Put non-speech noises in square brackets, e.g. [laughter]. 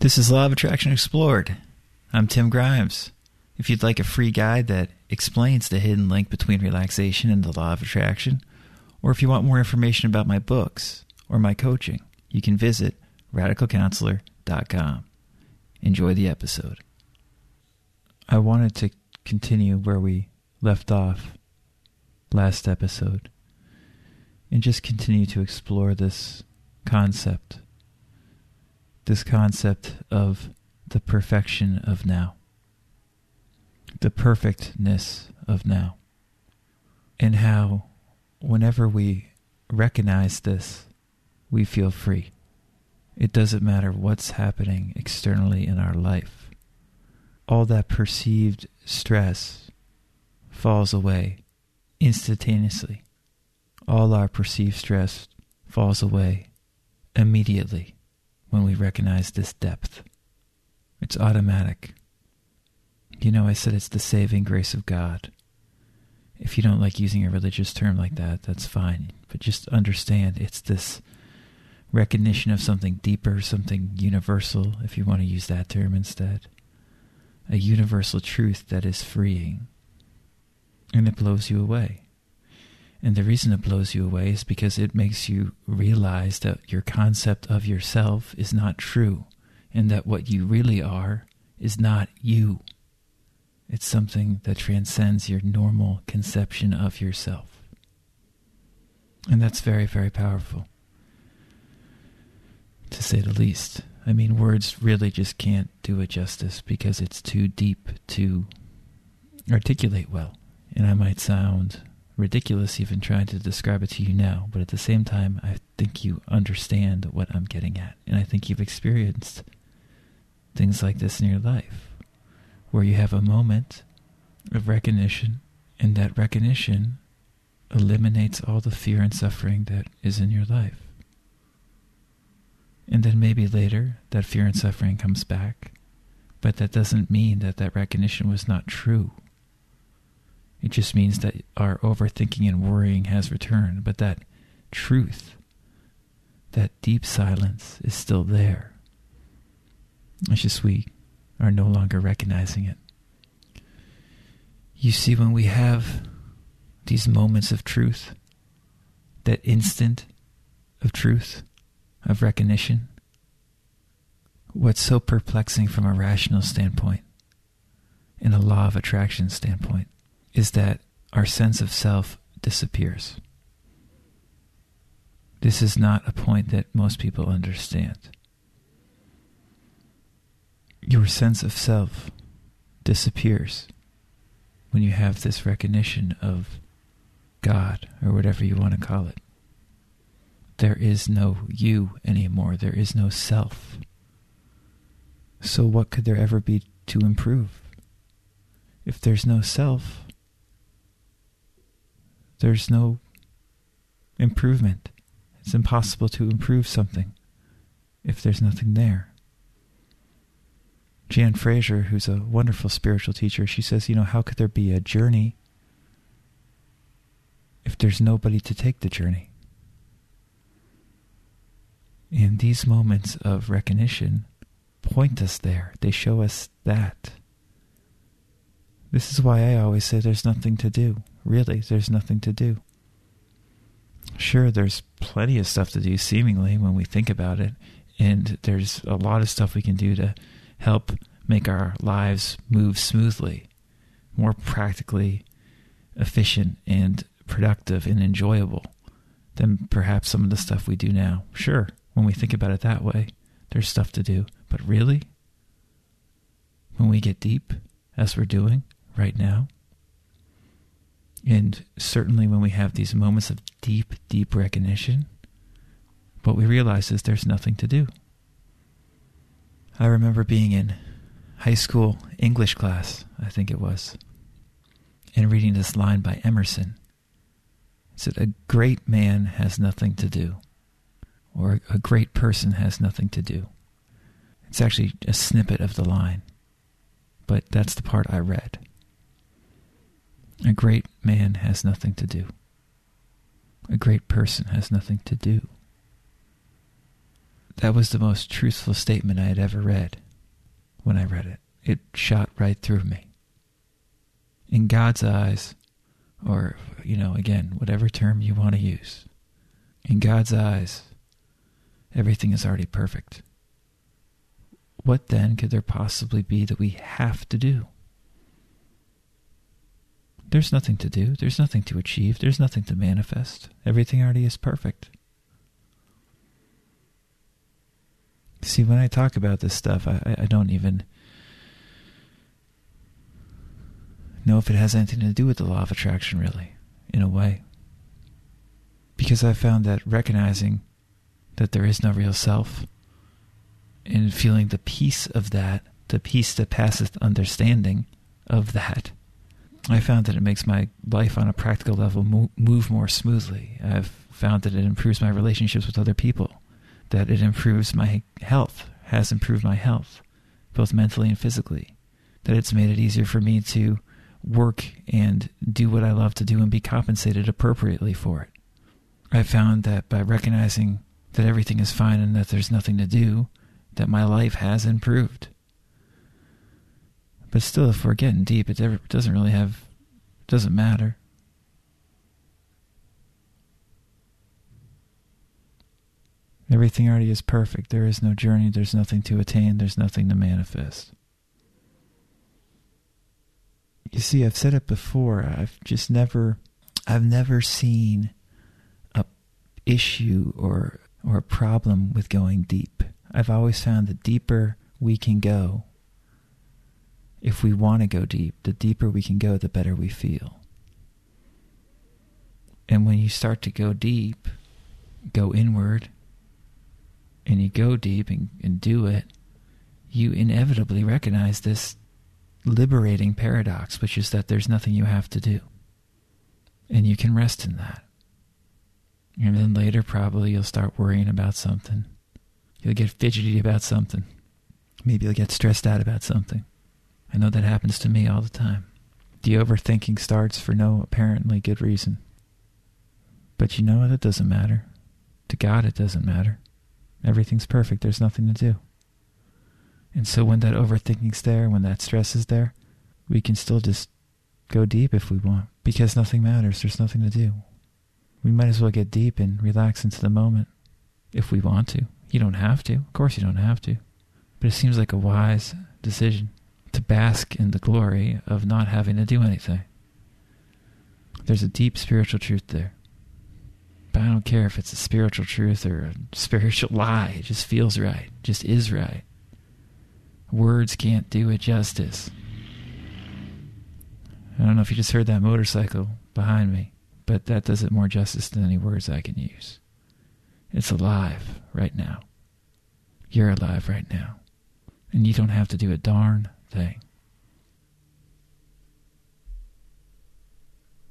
This is Law of Attraction Explored. I'm Tim Grimes. If you'd like a free guide that explains the hidden link between relaxation and the law of attraction, or if you want more information about my books or my coaching, you can visit radicalcounselor.com. Enjoy the episode. I wanted to continue where we left off last episode and just continue to explore this concept this concept of the perfection of now, the perfectness of now, and how whenever we recognize this, we feel free. It doesn't matter what's happening externally in our life. All that perceived stress falls away instantaneously. All our perceived stress falls away immediately when we recognize this depth. It's automatic. You know, I said it's the saving grace of God. If you don't like using a religious term like that, that's fine. But just understand it's this recognition of something deeper, something universal, if you want to use that term instead. A universal truth that is freeing. And it blows you away. And the reason it blows you away is because it makes you realize that your concept of yourself is not true and that what you really are is not you. It's something that transcends your normal conception of yourself. And that's very, very powerful, to say the least. I mean, words really just can't do it justice because it's too deep to articulate well. And I might sound ridiculous even trying to describe it to you now, but at the same time, I think you understand what I'm getting at. And I think you've experienced things like this in your life, where you have a moment of recognition, and that recognition eliminates all the fear and suffering that is in your life. And then maybe later, that fear and suffering comes back, but that doesn't mean that that recognition was not true it just means that our overthinking and worrying has returned, but that truth, that deep silence is still there. It's just we are no longer recognizing it. You see, when we have these moments of truth, that instant of truth, of recognition, what's so perplexing from a rational standpoint, in a law of attraction standpoint, is that our sense of self disappears. This is not a point that most people understand. Your sense of self disappears when you have this recognition of God or whatever you want to call it. There is no you anymore. There is no self. So, what could there ever be to improve? If there's no self, there's no improvement. It's impossible to improve something if there's nothing there. Jan Frazier, who's a wonderful spiritual teacher, she says, you know, how could there be a journey if there's nobody to take the journey? And these moments of recognition point us there. They show us that. This is why I always say there's nothing to do. Really, there's nothing to do. Sure, there's plenty of stuff to do, seemingly, when we think about it. And there's a lot of stuff we can do to help make our lives move smoothly, more practically efficient and productive and enjoyable than perhaps some of the stuff we do now. Sure, when we think about it that way, there's stuff to do. But really, when we get deep, as we're doing, right now. And certainly when we have these moments of deep, deep recognition, what we realize is there's nothing to do. I remember being in high school English class, I think it was, and reading this line by Emerson. It said, A great man has nothing to do, or a great person has nothing to do. It's actually a snippet of the line, but that's the part I read. A great man has nothing to do. A great person has nothing to do. that was the most truthful statement I had ever read when I read it. It shot right through me. In God's eyes, or, you know, again, whatever term you want to use, in God's eyes, everything is already perfect. What then could there possibly be that we have to do? There's nothing to do. There's nothing to achieve. There's nothing to manifest. Everything already is perfect. See, when I talk about this stuff, I, I don't even know if it has anything to do with the law of attraction, really, in a way. Because I found that recognizing that there is no real self and feeling the peace of that, the peace that passeth understanding of that, I found that it makes my life on a practical level move more smoothly. I've found that it improves my relationships with other people, that it improves my health, has improved my health, both mentally and physically, that it's made it easier for me to work and do what I love to do and be compensated appropriately for it. I found that by recognizing that everything is fine and that there's nothing to do, that my life has improved. But still, if we're getting deep, it, doesn't really have, doesn't matter. Everything already is perfect. There is no journey. There's nothing to attain. There's nothing to manifest. You see, I've said it before. I've just never, I've never seen a issue or or a problem with going deep. I've always found the deeper we can go, if we want to go deep, the deeper we can go, the better we feel. And when you start to go deep, go inward, and you go deep and, and do it, you inevitably recognize this liberating paradox, which is that there's nothing you have to do. And you can rest in that. And then later, probably, you'll start worrying about something. You'll get fidgety about something. Maybe you'll get stressed out about something. I know that happens to me all the time. The overthinking starts for no apparently good reason. But you know what? It doesn't matter. To God, it doesn't matter. Everything's perfect. There's nothing to do. And so when that overthinking's there, when that stress is there, we can still just go deep if we want because nothing matters. There's nothing to do. We might as well get deep and relax into the moment if we want to. You don't have to. Of course, you don't have to. But it seems like a wise decision to bask in the glory of not having to do anything. There's a deep spiritual truth there. But I don't care if it's a spiritual truth or a [laughs] spiritual lie. It just feels right. It just is right. Words can't do it justice. I don't know if you just heard that motorcycle behind me, but that does it more justice than any words I can use. It's alive right now. You're alive right now. And you don't have to do a darn thing.